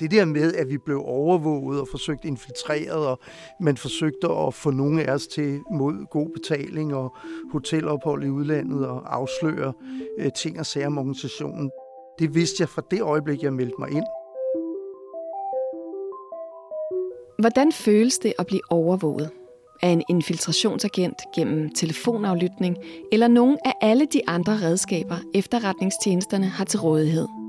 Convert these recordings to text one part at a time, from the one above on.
Det der med, at vi blev overvåget og forsøgt infiltreret, og man forsøgte at få nogle af os til mod god betaling og hotelophold i udlandet og afsløre øh, ting og sager om organisationen. Det vidste jeg fra det øjeblik, jeg meldte mig ind. Hvordan føles det at blive overvåget? Af en infiltrationsagent gennem telefonaflytning eller nogen af alle de andre redskaber, efterretningstjenesterne har til rådighed?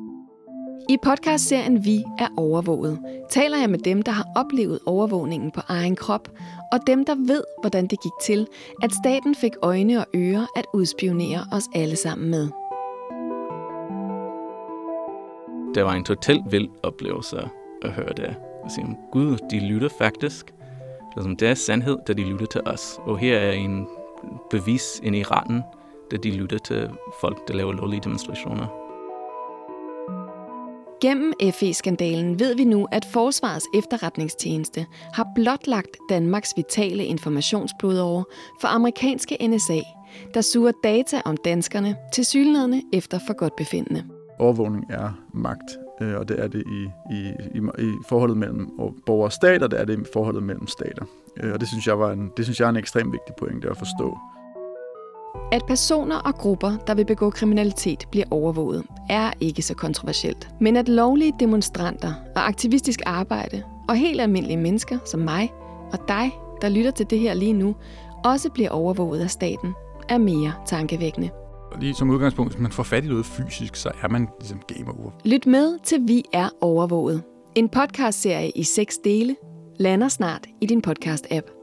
I podcastserien Vi er overvåget taler jeg med dem, der har oplevet overvågningen på egen krop, og dem, der ved, hvordan det gik til, at staten fik øjne og ører at udspionere os alle sammen med. Det var en totalt vild oplevelse at høre det. Og sige, Gud, de lytter faktisk. Ligesom, det er sandhed, da de lytter til os. Og her er en bevis ind i retten, da de lytter til folk, der laver lovlige demonstrationer. Gennem FE-skandalen ved vi nu, at Forsvarets efterretningstjeneste har blotlagt Danmarks vitale informationsblodåre for amerikanske NSA, der suger data om danskerne til synlædende efter for godt befindende. Overvågning er magt, øh, og det er det i, i, i, i forholdet mellem borgere og stater, det er det i forholdet mellem stater. Øh, og det synes jeg, var en, det synes jeg er en ekstremt vigtig pointe at forstå. At personer og grupper, der vil begå kriminalitet, bliver overvåget, er ikke så kontroversielt. Men at lovlige demonstranter og aktivistisk arbejde og helt almindelige mennesker som mig og dig, der lytter til det her lige nu, også bliver overvåget af staten, er mere tankevækkende. Lige som udgangspunkt, hvis man får fat i noget fysisk, så er man ligesom game over. Lyt med til Vi er overvåget. En podcastserie i seks dele lander snart i din podcast-app.